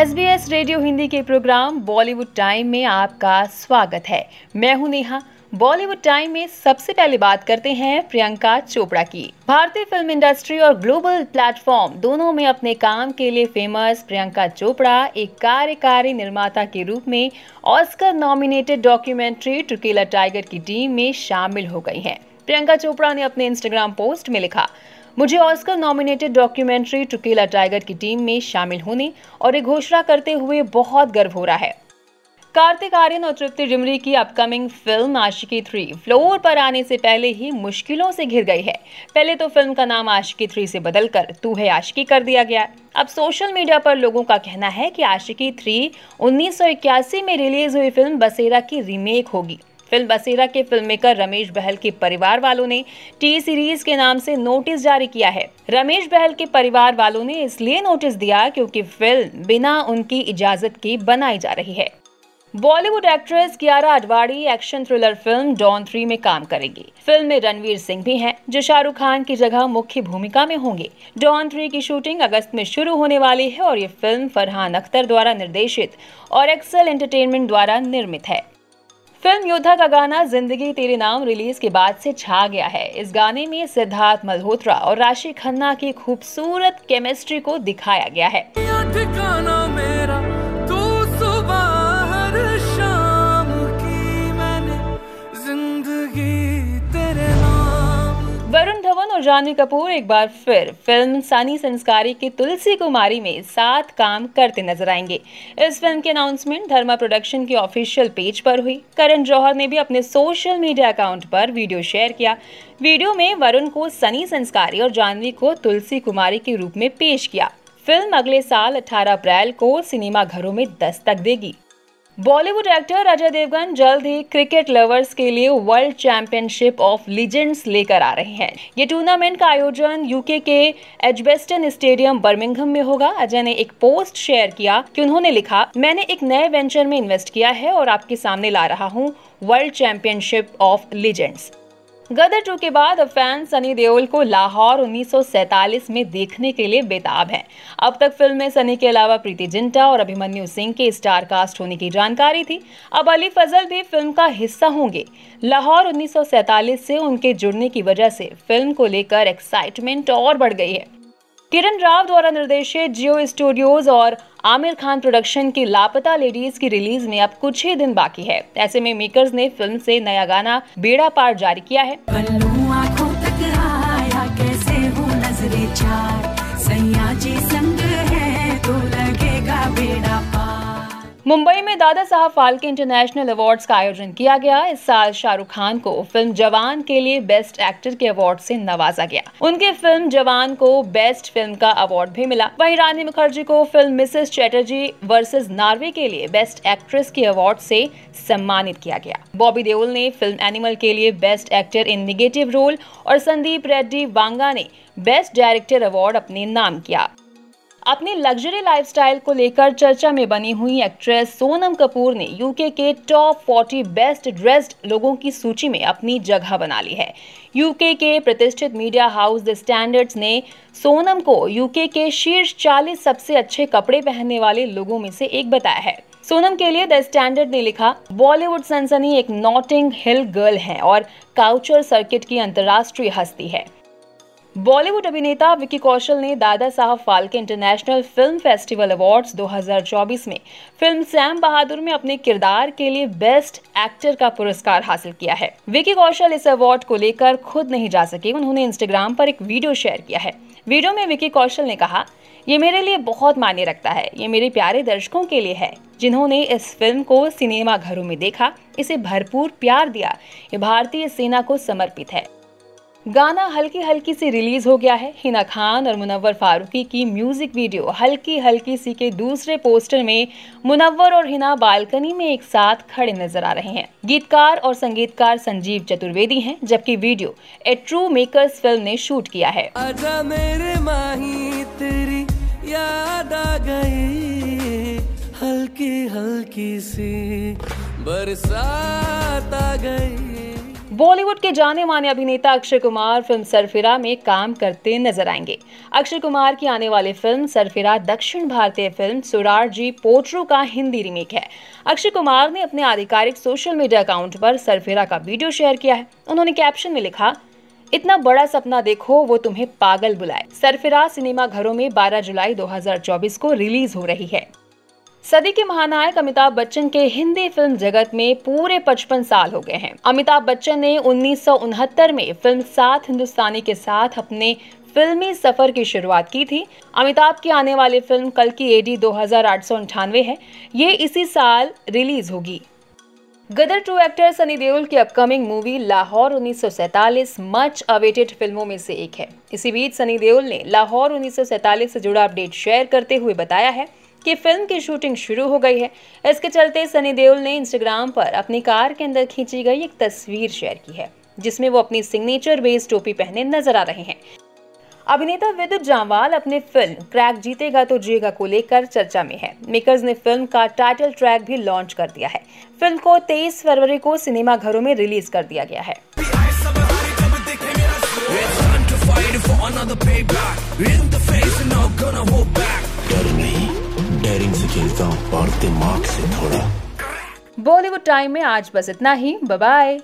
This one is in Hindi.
S B S radio Hindi के प्रोग्राम बॉलीवुड टाइम में आपका स्वागत है। मैं हूँ नेहा। बॉलीवुड टाइम में सबसे पहले बात करते हैं प्रियंका चोपड़ा की। भारतीय फ़िल्म इंडस्ट्री और ग्लोबल प्लेटफॉर्म दोनों में अपने काम के लिए फ़ेमस प्रियंका चोपड़ा एक कार्यकारी निर्माता के रूप में ऑस्कर नॉमिनेटेड डॉक्यूमेंट्री टुकेला टाइगर की टीम में शामिल हो गई हैं। प्रियंका चोपड़ा ने अपने इंस्टाग्राम पोस्ट में लिखा मुझे Oscar nominated documentary To Kill a Tiger की टीम में शामिल होने और एक घोषणा करते हुए बहुत गर्व हो रहा है। कार्तिक आर्यन और तृप्ति डिमरी की अपकमिंग फ़िल्म आशिकी थ्री फ्लोर पर आने से पहले ही मुश्किलों से घिर गई है। पहले तो फ़िल्म का नाम आशिकी थ्री से बदलकर तू है आशिकी कर दिया गया। अब सोशल मीडिया पर लोगों का कहना है कि आशिकी थ्री उन्नीस में रिलीज़ हुई फ़िल्म बसेरा की रीमेक होगी। फ़िल्म बसेरा के फ़िल्म मेकर रमेश बहल के परिवार वालों ने टी सीरीज़ के नाम से नोटिस जारी किया है। रमेश बहल के परिवार वालों ने इसलिए नोटिस दिया क्योंकि फ़िल्म बिना उनकी इजाज़त के बनाई जा रही है। Bollywood actress Kiara Advani action thriller film Don three में काम करेगी। फ़िल्म में रणवीर सिंह भी हैं, जो शाहरुख खान की जगह मुख्य भूमिका में होंगे। डॉन थ्री की शूटिंग अगस्त में शुरू होने वाली है और ये फ़िल्म फरहान अख्तर द्वारा निर्देशित और एक्सेल एंटरटेनमेंट द्वारा निर्मित है। फ़िल्म योद्धा का गाना ज़िंदगी तेरे नाम रिलीज़ के बाद से छा गया है। इस गाने में सिद्धार्थ मल्होत्रा और राशि खन्ना की खूबसूरत केमिस्ट्री को दिखाया गया है। जानवी कपूर एक बार फिर फ़िल्म सनी संस्कारी की तुलसी कुमारी में साथ काम करते नज़र आएँगे। इस फ़िल्म की अनाउंसमेंट धर्मा प्रोडक्शन के ऑफिशियल पेज पर हुई। करण जौहर ने भी अपने सोशल मीडिया अकाउंट पर वीडियो शेयर किया। वीडियो में वरुण को सनी संस्कारी और जानवी को तुलसी कुमारी के रूप में पेश किया। फ़िल्म अगले साल 18 अप्रैल को सिनेमा घरों में दस्तक देगी। बॉलीवुड एक्टर अजय देवगन जल्द ही क्रिकेट लवर्स के लिए वर्ल्ड चैंपियनशिप ऑफ़ लीजेंड्स लेकर आ रहे हैं। ये टूर्नामेंट का आयोजन यूके के एजबेस्टन स्टेडियम, बर्मिंघम में होगा। अजय ने एक पोस्ट शेयर किया कि उन्होंने लिखा, मैंने एक नए वेंचर में इन्वेस्ट किया है और आपके सामने ला रहा हूँ world championship of legends. Gadar two के बाद अब फ़ैन सनी देओल को लाहौर 1947 में देखने के लिए बेताब हैं। अब तक फ़िल्म में सनी के अलावा प्रीति जिंटा और अभिमन्यु सिंह के स्टार कास्ट होने की जानकारी थी। अब अली फजल भी फ़िल्म का हिस्सा होंगे। लाहौर 1947 से उनके जुड़ने की वजह से फ़िल्म को लेकर एक्साइटमेंट और बढ़ गई है। किरण राव द्वारा निर्देशित जियो स्टूडियोज और आमिर खान प्रोडक्शन की लापता लेडीज़ की रिलीज़ में अब कुछ ही दिन बाकी है। ऐसे में मेकर्स ने फ़िल्म से नया गाना बेड़ा पार जारी किया है। मुंबई में दादा साहब फाल्के इंटरनेशनल अवार्ड्स का आयोजन किया गया। इस साल शाहरुख खान को फ़िल्म जवान के लिए बेस्ट एक्टर के अवार्ड से नवाजा गया। उनके फ़िल्म जवान को बेस्ट फ़िल्म का अवार्ड भी मिला। वहीं रानी मुखर्जी को फ़िल्म मिसेस चैटर्जी वर्सेस नार्वे के लिए बेस्ट एक्ट्रेस के अवार्ड से सम्मानित किया गया। बॉबी देओल ने फ़िल्म एनिमल के लिए best actor in negative role और संदीप रेड्डी वांगा ने बेस्ट डायरेक्टर अवार्ड अपने नाम किया। अपनी लग्जरी लाइफस्टाइल को लेकर चर्चा में बनी हुई एक्ट्रेस सोनम कपूर ने यूके के टॉप 40 बेस्ट ड्रेस्ड लोगों की सूची में अपनी जगह बना ली है। यूके के प्रतिष्ठित मीडिया हाउस द स्टैंडर्ड्स ने सोनम को यूके के शीर्ष 40 सबसे अच्छे कपड़े पहनने वाले लोगों में से एक बताया है। सोनम के लिए द स्टैंडर्ड ने लिखा, बॉलीवुड सनसनी एक नॉटिंग हिल गर्ल है और काउचर सर्किट की अंतर्राष्ट्रीय हस्ती है। बॉलीवुड अभिनेता विकी कौशल ने दादा साहब फाल्के इंटरनेशनल फ़िल्म फेस्टिवल अवार्ड्स 2024 में फ़िल्म सैम बहादुर में अपने किरदार के लिए बेस्ट एक्टर का पुरस्कार हासिल किया है। विकी कौशल इस अवार्ड को लेकर खुद नहीं जा सके, उन्होंने इंस्टाग्राम पर एक वीडियो शेयर किया है। वीडियो में विकी कौशल ने कहा, ये मेरे लिए बहुत मायने रखता है, ये मेरे प्यारे दर्शकों के लिए है, जिन्होंने इस फ़िल्म को सिनेमा घरों में देखा, इसे भरपूर प्यार दिया, ये भारतीय सेना को समर्पित है। गाना हल्की हल्की सी रिलीज़ हो गया है। हिना खान और मुनव्वर फारूकी की म्यूज़िक वीडियो हल्की हल्की सी के दूसरे पोस्टर में मुनव्वर और हिना बालकनी में एक साथ खड़े नज़र आ रहे हैं। गीतकार और संगीतकार संजीव चतुर्वेदी हैं, जबकि वीडियो ए ट्रू मेकर्स फ़िल्म ने शूट किया है। आजा मेरे माही, तेरी याद आ गई। हल्की हल्की सी बरसात आ गई। बॉलीवुड के जाने माने अभिनेता अक्षय कुमार फ़िल्म सरफिरा में काम करते नज़र आएँगे। अक्षय कुमार की आने वाली फ़िल्म सरफिरा दक्षिण भारतीय फ़िल्म सुरार जी पोट्रू का हिंदी रिमेक है। अक्षय कुमार ने अपने आधिकारिक सोशल मीडिया अकाउंट पर सरफिरा का वीडियो शेयर किया है। उन्होंने कैप्शन में लिखा, इतना बड़ा सपना देखो, वो तुम्हें पागल बुलाए। सरफिरा सिनेमा घरों में 12 जुलाई 2024 को रिलीज़ हो रही है। सदी के महानायक अमिताभ बच्चन के हिंदी फ़िल्म जगत में पूरे 55 साल हो गए हैं। अमिताभ बच्चन ने उन्नीस सौ उनहत्तर में फ़िल्म सात हिंदुस्तानी के साथ अपने फिल्मी सफ़र की शुरुआत की थी। अमिताभ की आने वाली फ़िल्म कल की एडी दो है। ये इसी साल रिलीज़ होगी। गदर टू एक्टर सनी देओल की अपकमिंग मूवी लाहौर उन्नीस मच अवेटेड फ़िल्मों में से एक है। इसी बीच सनी देओल ने लाहौर उन्नीस से जुड़ा अपडेट शेयर करते हुए बताया है कि फ़िल्म की शूटिंग शुरू हो गई है। इसके चलते सनी देओल ने इंस्टाग्राम पर अपनी कार के अंदर खींची गई एक तस्वीर शेयर की है, जिसमें वो अपनी सिग्नेचर बेस्ड टोपी पहने नज़र आ रहे हैं। अभिनेता विद्युत जामवाल अपने फ़िल्म क्रैक जीतेगा तो जिएगा को लेकर चर्चा में है। मेकर्स ने फ़िल्म का टाइटल ट्रैक भी लॉन्च कर दिया है। फ़िल्म को 23 फरवरी को सिनेमा घरों में रिलीज़ कर दिया गया है। बॉलीवुड टाइम में आज बस इतना ही। बाय